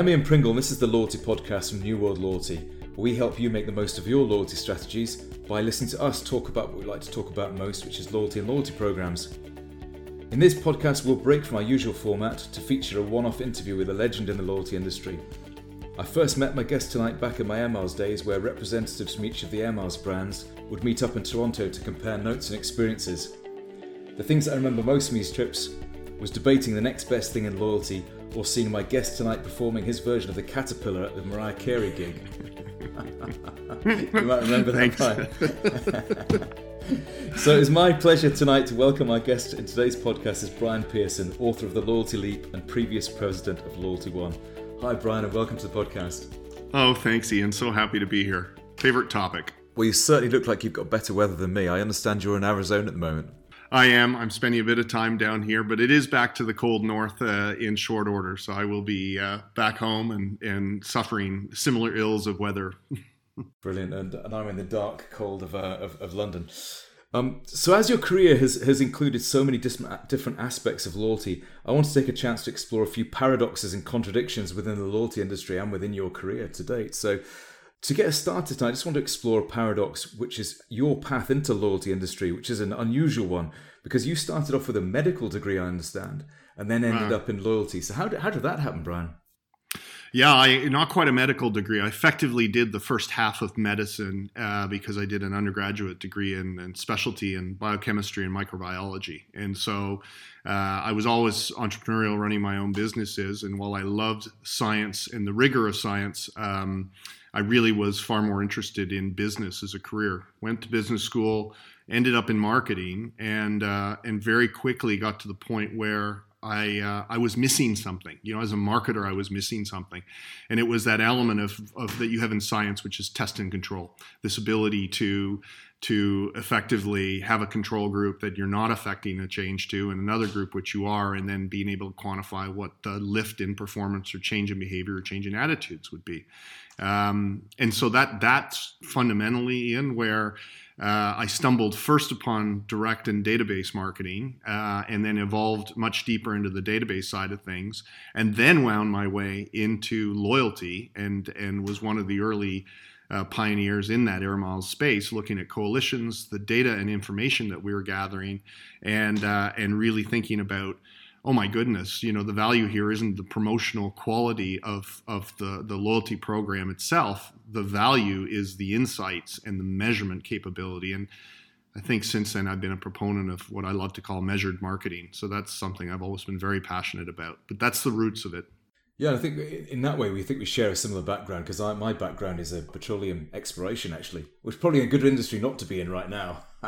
I'm Ian Pringle, and this is the Loyalty Podcast from New World Loyalty, we help you make the most of your loyalty strategies by listening to us talk about what we like to talk about most, which is loyalty and loyalty programs. In this podcast, we'll break from our usual format to feature a one off interview with a legend in the loyalty industry. I first met my guest tonight back in my Air Miles days, where representatives from each of the Air Miles brands would meet up in Toronto to compare notes and experiences. The things that I remember most from these trips was debating the next best thing in loyalty or seen my guest tonight performing his version of the Caterpillar at the Mariah Carey gig. you might remember that so it's my pleasure tonight to welcome our guest in today's podcast is Brian Pearson, author of The Loyalty Leap and previous president of Loyalty One. Hi Brian and welcome to the podcast. Oh, thanks Ian. So happy to be here. Favorite topic. Well, you certainly look like you've got better weather than me. I understand you're in Arizona at the moment. I am. I'm spending a bit of time down here, but it is back to the cold north uh, in short order. So I will be uh, back home and, and suffering similar ills of weather. Brilliant. And, and I'm in the dark cold of, uh, of, of, London. Um, so, as your career has, has included so many different, different aspects of loyalty, I want to take a chance to explore a few paradoxes and contradictions within the loyalty industry and within your career to date. So, to get us started, I just want to explore a paradox, which is your path into loyalty industry, which is an unusual one because you started off with a medical degree, I understand, and then ended up in loyalty. So how did, how did that happen, Brian? Yeah, I not quite a medical degree. I effectively did the first half of medicine uh, because I did an undergraduate degree in, in, specialty in biochemistry and microbiology, and so uh, I was always entrepreneurial, running my own businesses. And while I loved science and the rigor of science, um, I really was far more interested in business as a career. Went to business school, ended up in marketing, and uh, and very quickly got to the point where I uh, I was missing something. You know, as a marketer, I was missing something, and it was that element of, of that you have in science, which is test and control. This ability to to effectively have a control group that you're not affecting a change to, and another group which you are, and then being able to quantify what the lift in performance or change in behavior or change in attitudes would be. Um, and so that that's fundamentally in where uh, I stumbled first upon direct and database marketing, uh, and then evolved much deeper into the database side of things, and then wound my way into loyalty, and and was one of the early uh, pioneers in that air miles space, looking at coalitions, the data and information that we were gathering, and uh, and really thinking about oh my goodness, you know, the value here isn't the promotional quality of, of the, the loyalty program itself. The value is the insights and the measurement capability. And I think since then I've been a proponent of what I love to call measured marketing. So that's something I've always been very passionate about. But that's the roots of it. Yeah, I think in that way we think we share a similar background because my background is a petroleum exploration, actually, which is probably a good industry not to be in right now.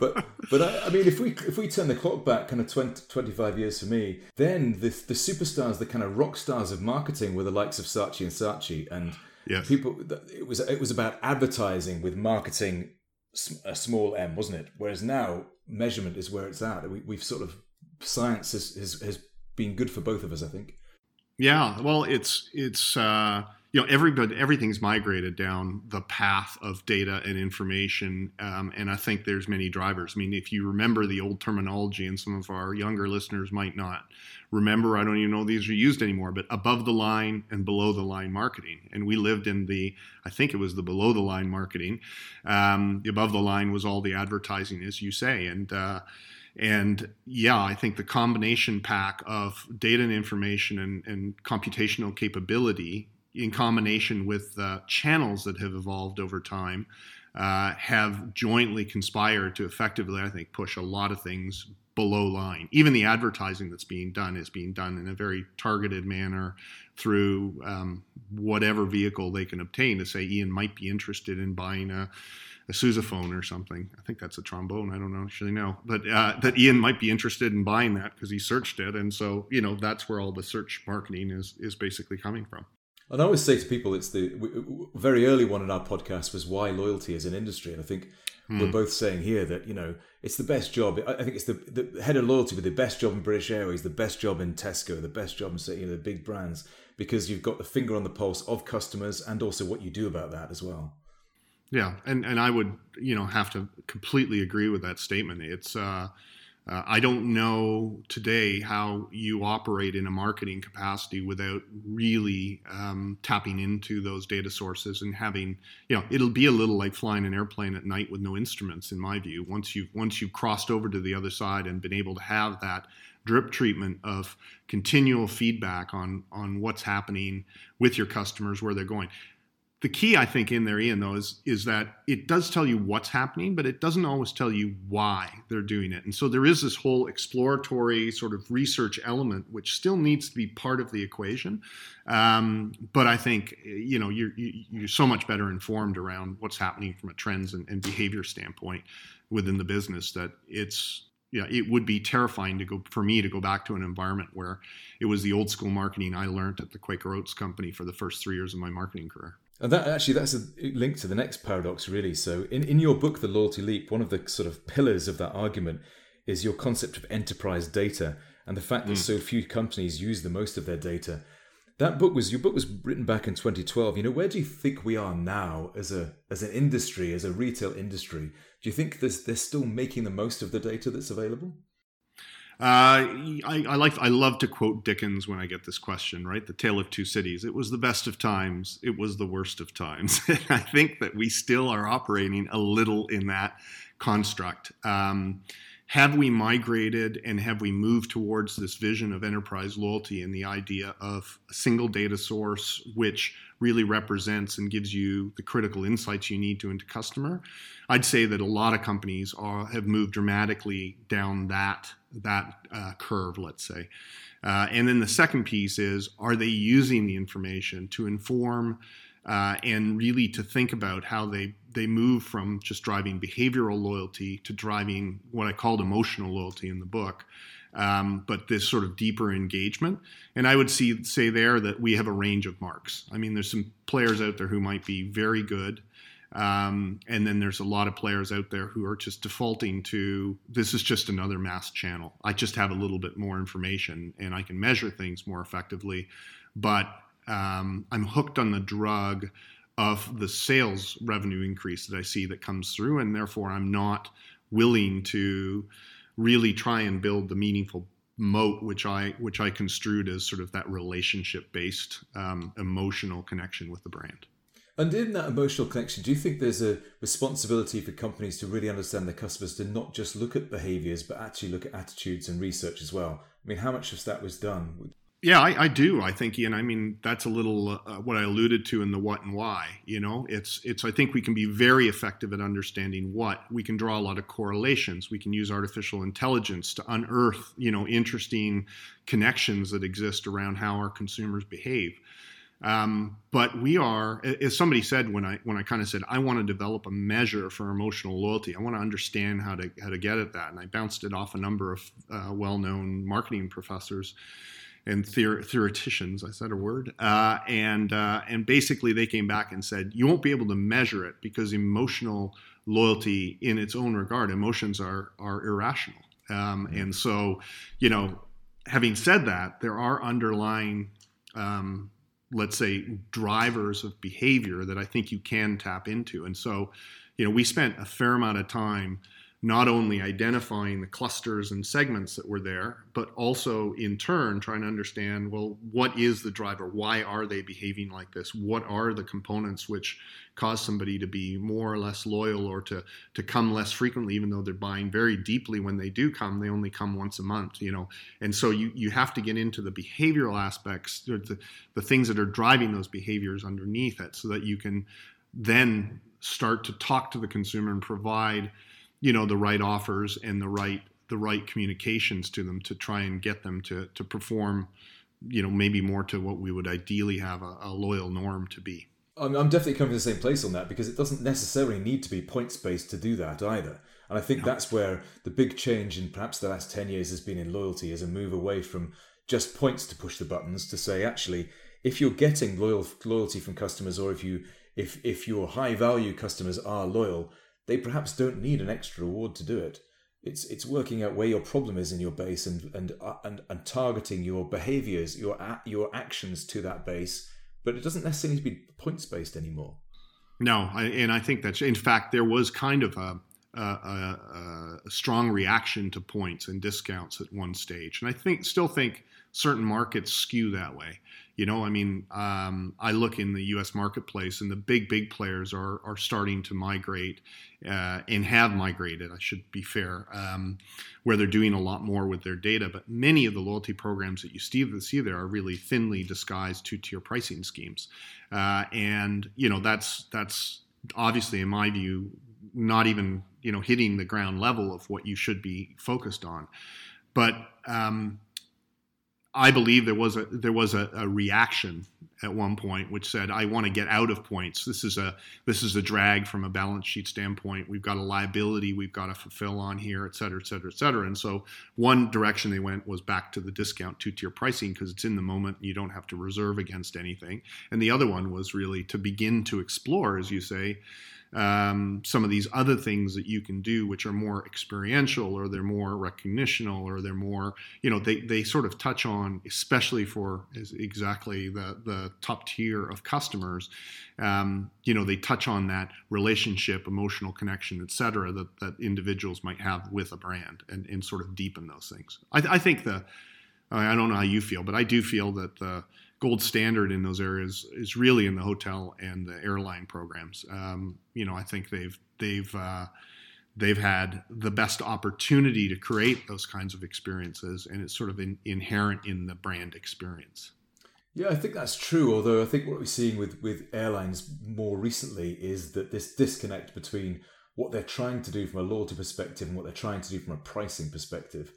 but but I, I, mean, if we if we turn the clock back kind of 20, 25 years for me, then the the superstars, the kind of rock stars of marketing, were the likes of Saatchi and Saatchi, and yes. people. It was it was about advertising with marketing, a small m, wasn't it? Whereas now measurement is where it's at. We, we've sort of science has, has has been good for both of us, I think. Yeah, well, it's it's uh, you know everybody everything's migrated down the path of data and information, um, and I think there's many drivers. I mean, if you remember the old terminology, and some of our younger listeners might not remember, I don't even know these are used anymore, but above the line and below the line marketing, and we lived in the I think it was the below the line marketing. Um, the above the line was all the advertising, as you say, and uh, and yeah, I think the combination pack of data and information and, and computational capability in combination with uh, channels that have evolved over time uh, have jointly conspired to effectively, I think, push a lot of things below line. Even the advertising that's being done is being done in a very targeted manner through um, whatever vehicle they can obtain to say Ian might be interested in buying a a sousaphone or something. I think that's a trombone. I don't know, actually know, but uh, that Ian might be interested in buying that because he searched it, and so you know that's where all the search marketing is is basically coming from. And I always say to people, it's the very early one in our podcast was why loyalty is an industry, and I think hmm. we're both saying here that you know it's the best job. I think it's the, the head of loyalty with the best job in British Airways, the best job in Tesco, the best job in you know the big brands because you've got the finger on the pulse of customers and also what you do about that as well. Yeah, and and I would you know have to completely agree with that statement. It's uh, Uh, I don't know today how you operate in a marketing capacity without really um, tapping into those data sources and having, you know, it'll be a little like flying an airplane at night with no instruments, in my view. Once you've once you've crossed over to the other side and been able to have that drip treatment of continual feedback on on what's happening with your customers, where they're going the key I think in there, Ian, though, is is that it does tell you what's happening, but it doesn't always tell you why they're doing it. And so there is this whole exploratory sort of research element, which still needs to be part of the equation. Um, but I think you know you're you're so much better informed around what's happening from a trends and, and behavior standpoint within the business that it's yeah, it would be terrifying to go for me to go back to an environment where it was the old school marketing I learned at the Quaker Oats company for the first three years of my marketing career. And that actually that's a link to the next paradox, really. So in, in your book, The Loyalty Leap, one of the sort of pillars of that argument is your concept of enterprise data and the fact that mm. so few companies use the most of their data. That book was your book was written back in 2012. You know, where do you think we are now as a as an industry, as a retail industry? Do you think there's they're still making the most of the data that's available? Uh, I, I, like I love to quote Dickens when I get this question. Right, the Tale of Two Cities. It was the best of times. It was the worst of times. I think that we still are operating a little in that construct. Um, have we migrated and have we moved towards this vision of enterprise loyalty and the idea of a single data source which really represents and gives you the critical insights you need to into customer i'd say that a lot of companies are, have moved dramatically down that that uh, curve let's say uh, and then the second piece is are they using the information to inform uh, and really to think about how they they move from just driving behavioral loyalty to driving what I called emotional loyalty in the book, um, but this sort of deeper engagement. And I would see say there that we have a range of marks. I mean, there's some players out there who might be very good. Um, and then there's a lot of players out there who are just defaulting to this is just another mass channel. I just have a little bit more information and I can measure things more effectively. But um, I'm hooked on the drug of the sales revenue increase that I see that comes through, and therefore I'm not willing to really try and build the meaningful moat, which I which I construed as sort of that relationship based um, emotional connection with the brand. And in that emotional connection, do you think there's a responsibility for companies to really understand their customers to not just look at behaviors, but actually look at attitudes and research as well? I mean, how much of that was done? Yeah, I, I, do. I think, Ian. I mean, that's a little uh, what I alluded to in the what and why. You know, it's it's. I think we can be very effective at understanding what. We can draw a lot of correlations. We can use artificial intelligence to unearth, you know, interesting connections that exist around how our consumers behave. Um, but we are, as somebody said when I when I kind of said I want to develop a measure for emotional loyalty. I want to understand how to how to get at that, and I bounced it off a number of uh, well-known marketing professors and theoreticians. I said a word, uh, and uh, and basically they came back and said you won't be able to measure it because emotional loyalty, in its own regard, emotions are are irrational, um, mm-hmm. and so you know, having said that, there are underlying um, let's say drivers of behavior that I think you can tap into, and so you know we spent a fair amount of time not only identifying the clusters and segments that were there, but also in turn trying to understand well, what is the driver? Why are they behaving like this? What are the components which cause somebody to be more or less loyal or to, to come less frequently, even though they're buying very deeply when they do come? They only come once a month, you know. And so you, you have to get into the behavioral aspects, the, the things that are driving those behaviors underneath it so that you can then start to talk to the consumer and provide you know the right offers and the right the right communications to them to try and get them to to perform you know maybe more to what we would ideally have a, a loyal norm to be I'm, I'm definitely coming to the same place on that because it doesn't necessarily need to be points based to do that either and i think no. that's where the big change in perhaps the last 10 years has been in loyalty is a move away from just points to push the buttons to say actually if you're getting loyal loyalty from customers or if you if if your high value customers are loyal they perhaps don't need an extra reward to do it. It's it's working out where your problem is in your base and and uh, and, and targeting your behaviors, your your actions to that base. But it doesn't necessarily need to be points based anymore. No, I, and I think that's in fact there was kind of a a, a, a, strong reaction to points and discounts at one stage, and I think still think certain markets skew that way. You know, I mean, um, I look in the U.S. marketplace, and the big, big players are are starting to migrate uh, and have migrated. I should be fair, um, where they're doing a lot more with their data. But many of the loyalty programs that you see, there are really thinly disguised two-tier pricing schemes, uh, and you know that's that's obviously, in my view, not even you know hitting the ground level of what you should be focused on. But um, I believe there was a there was a, a, reaction at one point which said, "I want to get out of points. This is a this is a drag from a balance sheet standpoint. We've got a liability we've got to fulfill on here, et cetera, et cetera, et cetera." And so one direction they went was back to the discount two tier pricing because it's in the moment. You don't have to reserve against anything. And the other one was really to begin to explore, as you say, um, some of these other things that you can do, which are more experiential or they're more recognitional or they're more, you know, they, they sort of touch on, especially for exactly the, the top tier of customers, um, you know, they touch on that relationship, emotional connection, et cetera, that, that individuals might have with a brand and, and sort of deepen those things. I, I think the, I don't know how you feel, but I do feel that the, gold standard in those areas is really in the hotel and the airline programs. Um, you know, I think they've they've uh, they've had the best opportunity to create those kinds of experiences, and it's sort of in, inherent in the brand experience. Yeah, I think that's true. Although I think what we're seeing with with airlines more recently is that this disconnect between what they're trying to do from a loyalty perspective and what they're trying to do from a pricing perspective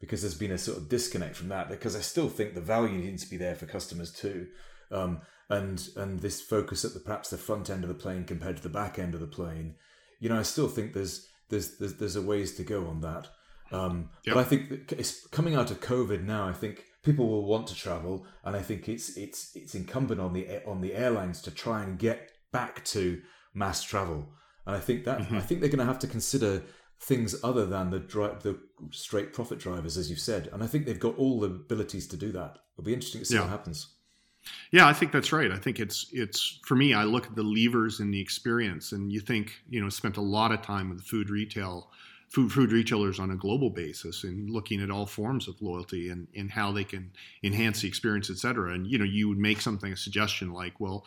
because there's been a sort of disconnect from that because I still think the value needs to be there for customers too. Um, and and this focus at the perhaps the front end of the plane compared to the back end of the plane, you know, I still think there's there's there's, there's a ways to go on that. Um, yep. But I think it's coming out of COVID now. I think people will want to travel, and I think it's it's it's incumbent on the on the airlines to try and get back to mass travel. And I think that mm-hmm. I think they're going to have to consider things other than the dri- the straight profit drivers, as you've said. And I think they've got all the abilities to do that. It'll be interesting to see yeah. what happens. Yeah, I think that's right. I think it's it's for me. I look at the levers in the experience, and you think you know spent a lot of time with food retail, food food retailers on a global basis, and looking at all forms of loyalty and and how they can enhance the experience, et cetera. And you know, you would make something a suggestion like, well,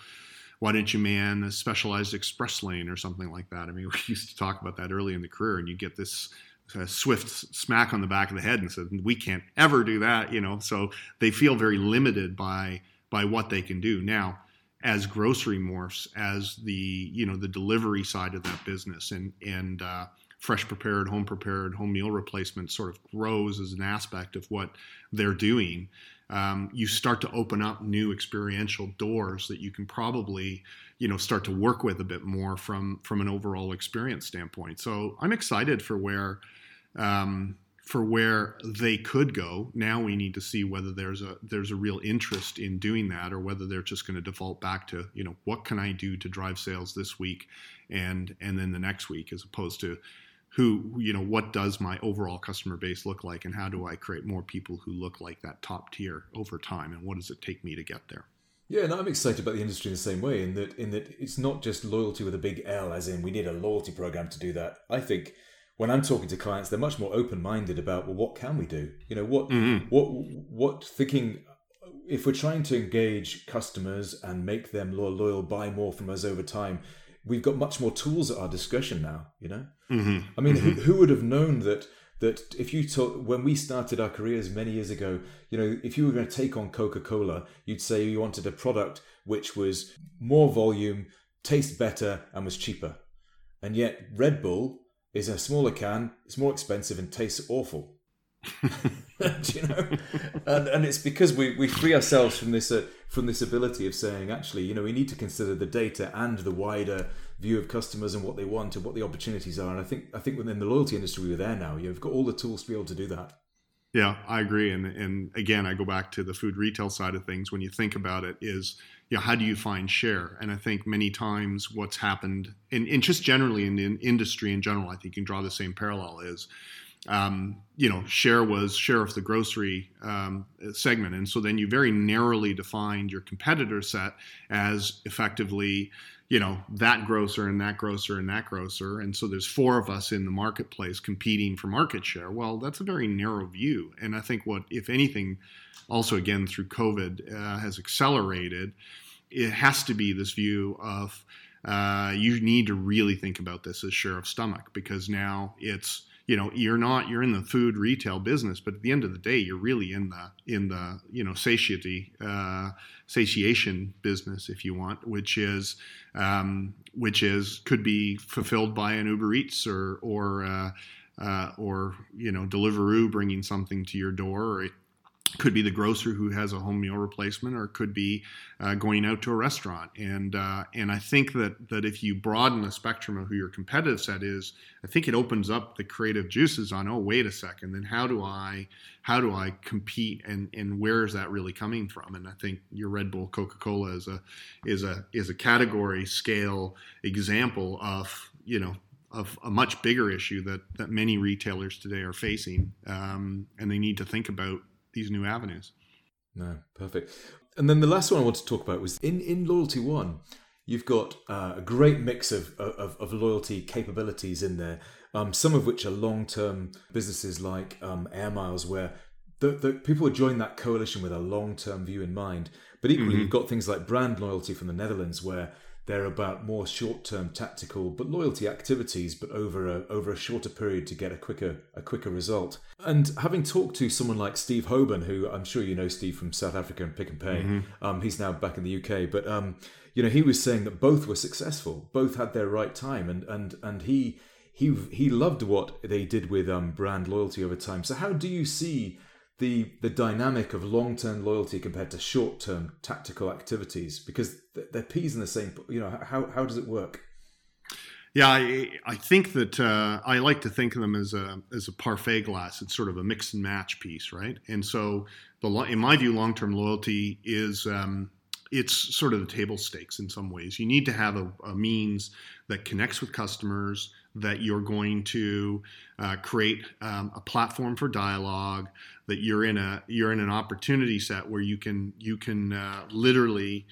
why didn't you man a specialized express lane or something like that? I mean, we used to talk about that early in the career, and you get this uh, swift smack on the back of the head and said, "We can't ever do that," you know. So they feel very limited by by what they can do now. As grocery morphs, as the you know the delivery side of that business, and and uh, fresh prepared, home prepared, home meal replacement sort of grows as an aspect of what they're doing um, you start to open up new experiential doors that you can probably you know start to work with a bit more from from an overall experience standpoint. So i'm excited for where um, for where they could go. Now we need to see whether there's a there's a real interest in doing that or whether they're just going to default back to you know what can i do to drive sales this week and and then the next week as opposed to who you know what does my overall customer base look like and how do i create more people who look like that top tier over time and what does it take me to get there? Yeah and i'm excited about the industry in the same way in that in that it's not just loyalty with a big l as in we need a loyalty program to do that. I think when i'm talking to clients they're much more open-minded about well what can we do? You know what mm-hmm. what what thinking if we're trying to engage customers and make them loyal, loyal buy more from us over time we've got much more tools at our discretion now. You know, mm-hmm. I mean, mm-hmm. who, who would have known that? That if you talk when we started our careers many years ago, you know, if you were going to take on Coca Cola, you'd say you wanted a product which was more volume, tastes better, and was cheaper. And yet, Red Bull is a smaller can, it's more expensive, and tastes awful. you know, and, and it's because we, we free ourselves from this uh, from this ability of saying actually, you know, we need to consider the data and the wider view of customers and what they want and what the opportunities are. And I think I think within the loyalty industry, we're there now. You've got all the tools to be able to do that. Yeah, I agree. And and again, I go back to the food retail side of things. When you think about it, is you know, how do you find share? And I think many times what's happened, and, and just generally in, in industry in general, I think you can draw the same parallel is um, you know, share was share of the grocery um, segment. And so then you very narrowly defined your competitor set as effectively, you know that grocer and that grocer and that grocer. And so there's four of us in the marketplace competing for market share. Well that's a very narrow view. And i think what if anything also again through covid uh, has accelerated it has to be this view of uh, you need to really think about this as share of stomach because now it's you know you're not you're in the food retail business but at the end of the day you're really in the in the you know satiety uh, satiation business if you want which is um, which is could be fulfilled by an uber eats or or uh, uh, or you know deliveroo bringing something to your door or it could be the grocer who has a home meal replacement, or could be uh, going out to a restaurant. And uh, and I think that that if you broaden the spectrum of who your competitive set is, I think it opens up the creative juices on. Oh, wait a second, then how do I how do I compete, and and where is that really coming from? And I think your Red Bull, Coca Cola is a is a is a category scale example of you know of a much bigger issue that that many retailers today are facing, um, and they need to think about these new avenues. No, perfect. And then the last one I want to talk about was in in Loyalty One. You've got uh, a great mix of, of, of loyalty capabilities in there. Um, some of which are long term businesses like um, Air Miles, where the, the people would join that coalition with a long term view in mind. But equally, mm-hmm. you've got things like BrandLoyalty from the Netherlands, where they're about more short-term tactical but loyalty activities, but over a over a shorter period to get a quicker a quicker result. And having talked to someone like Steve Hoban, who I'm sure you know Steve from South Africa and Pick and Pay, mm-hmm. um, he's now back in the UK, but um, you know he was saying that both were successful, both had their right time, and and and he he he loved what they did with um, BrandLoyalty over time. So how do you see the the dynamic of long term loyalty compared to short term tactical activities because they're peas in the same. You know how how does it work? Yeah, I, I think that uh, I like to think of them as a as a parfait glass. It's sort of a mix and match piece, right? And so, the in my view, long term loyalty is um, it's sort of the table stakes in some ways. You need to have a, a means that connects with customers, that you're going to uh, create um, a platform for dialogue, that you're in a you're in an opportunity set where you can you can uh, literally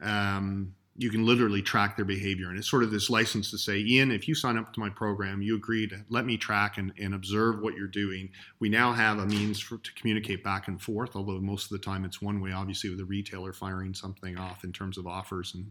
um, you can literally track their behavior. And it's sort of this license to say, Ian, if you sign up to my program, you agree to let me track and, and observe what you're doing. We now have a means for, to communicate back and forth, although most of the time it's one way, obviously, with a retailer firing something off in terms of offers and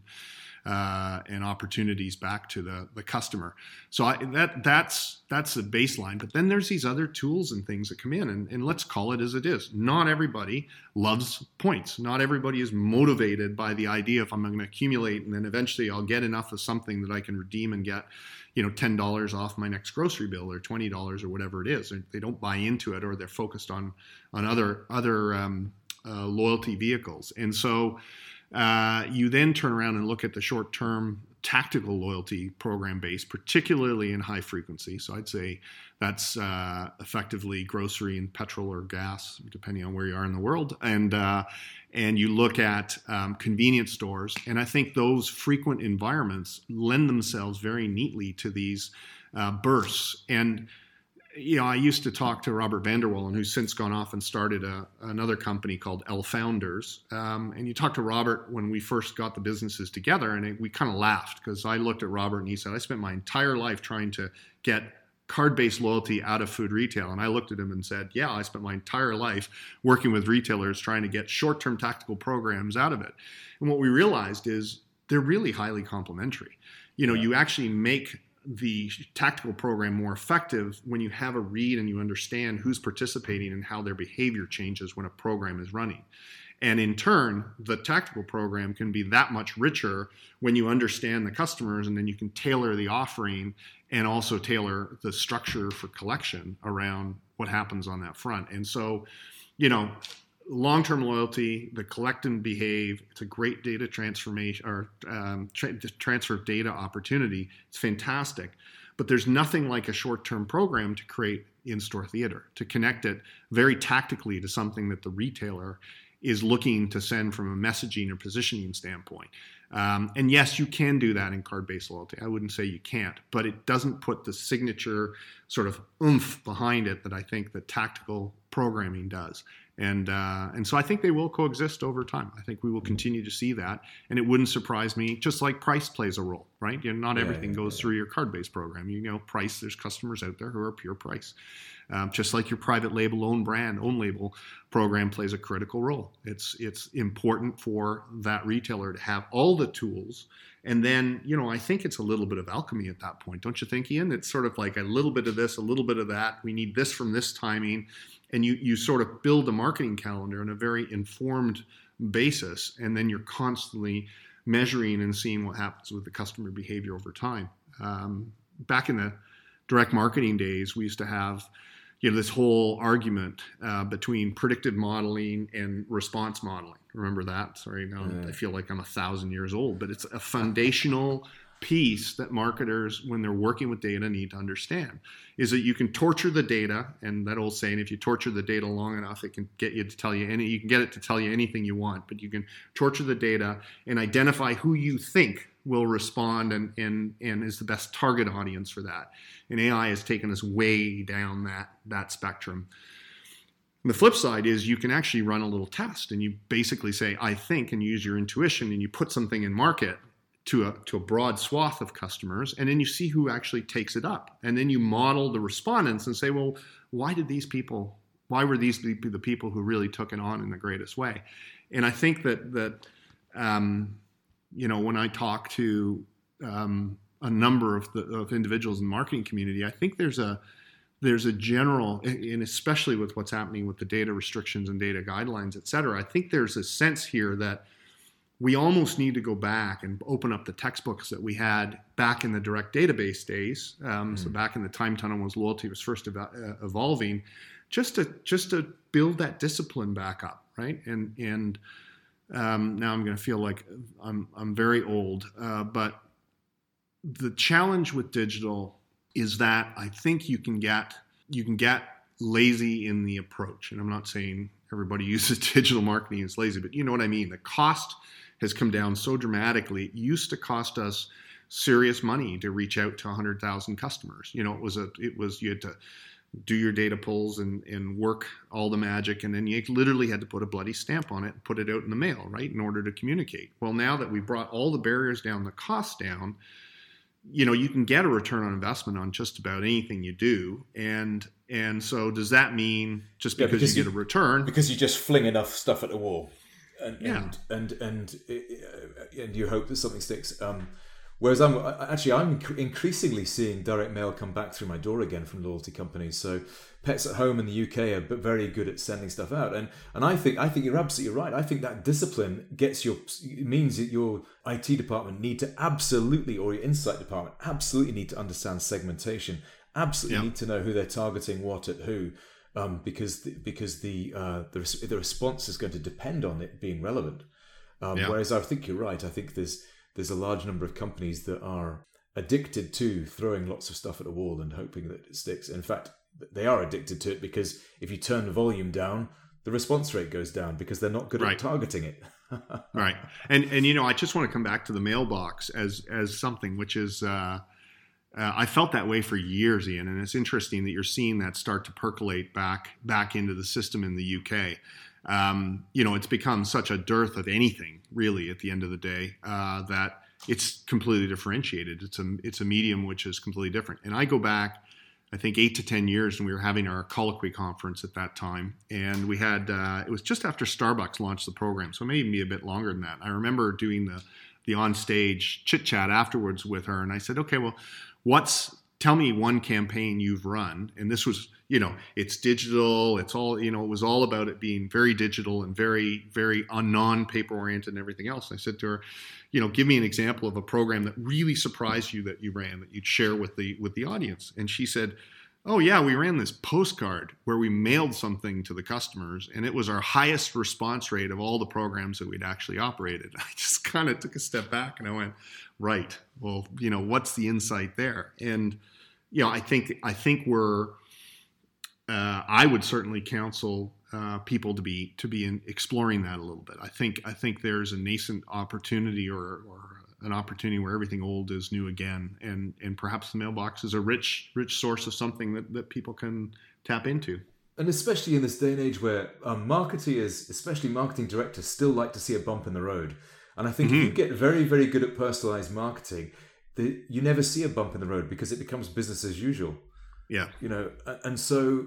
uh, and opportunities back to the, the customer. So I, that that's that's the baseline. But then there's these other tools and things that come in, and, and let's call it as it is. Not everybody loves points. Not everybody is motivated by the idea if I'm going to accumulate and then eventually I'll get enough of something that I can redeem and get you know ten dollars off my next grocery bill or twenty dollars or whatever it is. They don't buy into it or they're focused on on other other um, uh, loyalty vehicles, and so uh, you then turn around and look at the short term tactical loyalty program base, particularly in high frequency. So I'd say that's uh, effectively grocery and petrol or gas, depending on where you are in the world. And uh, and you look at um, convenience stores, and I think those frequent environments lend themselves very neatly to these uh, bursts and you know, I used to talk to Robert van der who's since gone off and started a, another company called L Founders. Um, and you talked to Robert when we first got the businesses together, and it, we kind of laughed because I looked at Robert and he said, I spent my entire life trying to get card based loyalty out of food retail. And I looked at him and said, Yeah, I spent my entire life working with retailers trying to get short term tactical programs out of it. And what we realized is they're really highly complementary. You know, yeah. you actually make the tactical program more effective when you have a read and you understand who's participating and how their behavior changes when a program is running. And in turn, the tactical program can be that much richer when you understand the customers and then you can tailor the offering and also tailor the structure for collection around what happens on that front. And so, you know, long-term loyalty, the collect and behave. It's a great data transformation or um, tra- transfer of data opportunity. It's fantastic, but there's nothing like a short-term program to create in-store theater to connect it very tactically to something that the retailer is looking to send from a messaging or positioning standpoint. Um, and yes, you can do that in card based loyalty. I wouldn't say you can't, but it doesn't put the signature sort of oomph behind it that I think the tactical programming does. And uh, and so I think they will coexist over time. I think we will continue to see that, and it wouldn't surprise me. Just like price plays a role, right? You know, not Yeah, everything yeah, goes yeah. through your card-based program. You know, price. There's customers out there who are pure price. Um, just like your private label, own brand, own label program plays a critical role. It's it's important for that retailer to have all the tools, and then you know I think it's a little bit of alchemy at that point, don't you think, Ian? It's sort of like a little bit of this, a little bit of that. We need this from this timing, and you you sort of build a marketing calendar on a very informed basis, and then you're constantly measuring and seeing what happens with the customer behavior over time. Um, back in the direct marketing days, we used to have you know this whole argument uh, between predictive modeling and response modeling. Remember that? Sorry, now Yeah. I feel like I'm a thousand years old, but it's a foundational piece that marketers, when they're working with data, need to understand. Is that you can torture the data, and that old saying, if you torture the data long enough, it can get you to tell you any. You can get it to tell you anything you want, but you can torture the data and identify who you think will respond and and and is the best target audience for that. And AI has taken us way down that that spectrum. And the flip side is you can actually run a little test and you basically say, I think, and use your intuition and you put something in market to a, to a broad swath of customers, and then you see who actually takes it up. And then you model the respondents and say, well, why did these people, why were these the, the people who really took it on in the greatest way? And I think that, that um, you know, when I talk to um, a number of, the, of individuals in the marketing community, I think there's a, there's a general, and especially with what's happening with the data restrictions and data guidelines, et cetera, I think there's a sense here that we almost need to go back and open up the textbooks that we had back in the direct database days. Um, So back in the time tunnel was loyalty was first uh, evolving, just to just to build that discipline back up, right? And and um, now I'm going to feel like I'm I'm very old, uh, but the challenge with digital is that I think you can get you can get lazy in the approach, and I'm not saying everybody uses digital marketing is lazy, but you know what I mean. The cost has come down so dramatically. It used to cost us serious money to reach out to 100,000 customers. You know, it was a it was you had to do your data pulls and, and work all the magic and then you literally had to put a bloody stamp on it and put it out in the mail right in order to communicate well now that we brought all the barriers down the cost down you know you can get a return on investment on just about anything you do and and so does that mean just Yeah, because, because you you- get a return because you just fling enough stuff at the wall, and Yeah. and and and, uh, and you hope that something sticks. Um, whereas I'm actually I'm increasingly seeing direct mail come back through my door again from loyalty companies. So Pets at Home in the UK are very good at sending stuff out, and and I think I think you're absolutely right. I think that discipline gets your means that your IT department need to absolutely or your insight department absolutely need to understand segmentation. Absolutely Yeah. need to know who they're targeting, what at who um, because the, because the uh, the res- the response is going to depend on it being relevant. Um, Yeah. Whereas I think you're right. I think there's there's a large number of companies that are addicted to throwing lots of stuff at a wall and hoping that it sticks. In fact, they are addicted to it because if you turn the volume down, the response rate goes down because they're not good Right. at targeting it. right and and you know i just want to come back to the mailbox as as something which is uh, uh, I felt that way for years, Ian, and it's interesting that you're seeing that start to percolate back back into the system in the UK. Um, you know, it's become such a dearth of anything, really, at the end of the day, uh, that it's completely differentiated. It's a it's a medium which is completely different. And I go back, I think eight to ten years, and we were having our colloquy conference at that time, and we had uh, it was just after Starbucks launched the program, so it may even be a bit longer than that. I remember doing the the on stage chit chat afterwards with her, and I said, okay, well, what's tell me one campaign you've run and this was you know it's digital it's all you know it was all about it being very digital and very very non paper oriented and everything else. And i said to her you know give me an example of a program that really surprised you that you ran that you'd share with the with the audience. And she said oh yeah we ran this postcard where we mailed something to the customers and it was our highest response rate of all the programs that we'd actually operated. I just kind of took a step back and i went right well you know what's the insight there? And you know i think i think we're uh, i would certainly counsel uh, people to be to be in exploring that a little bit i think i think there's a nascent opportunity or, or an opportunity where everything old is new again and and perhaps the mailbox is a rich rich source of something that, that people can tap into and especially in this day and age where um, marketeers, especially marketing directors, still like to see a bump in the road. And I think mm-hmm. if you get very, very good at personalized marketing, the, you never see a bump in the road because it becomes business as usual. Yeah. You know, and so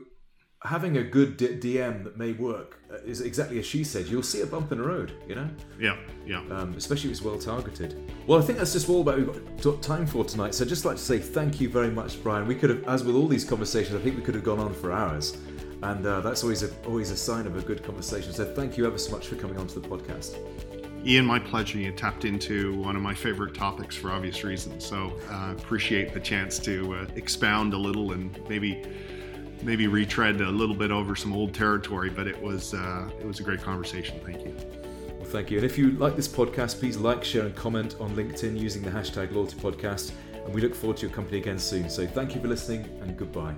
having a good DM that may work uh, is exactly as she said. You'll see a bump in the road, you know. Yeah, yeah. Um, especially if it's well targeted. Well, I think that's just all about we've got time for tonight. So I'd just like to say thank you very much, Brian. We could have, as with all these conversations, I think we could have gone on for hours, and uh, that's always a, always a sign of a good conversation. So thank you ever so much for coming onto the podcast. Ian, my pleasure. You tapped into one of my favorite topics for obvious reasons. So uh, appreciate the chance to uh, expound a little and maybe maybe retread a little bit over some old territory. But it was uh, it was a great conversation. Thank you. Well, thank you. And if you like this podcast, please like, share, and comment on LinkedIn using the hashtag Loyalty Podcast. And we look forward to your company again soon. So thank you for listening and goodbye.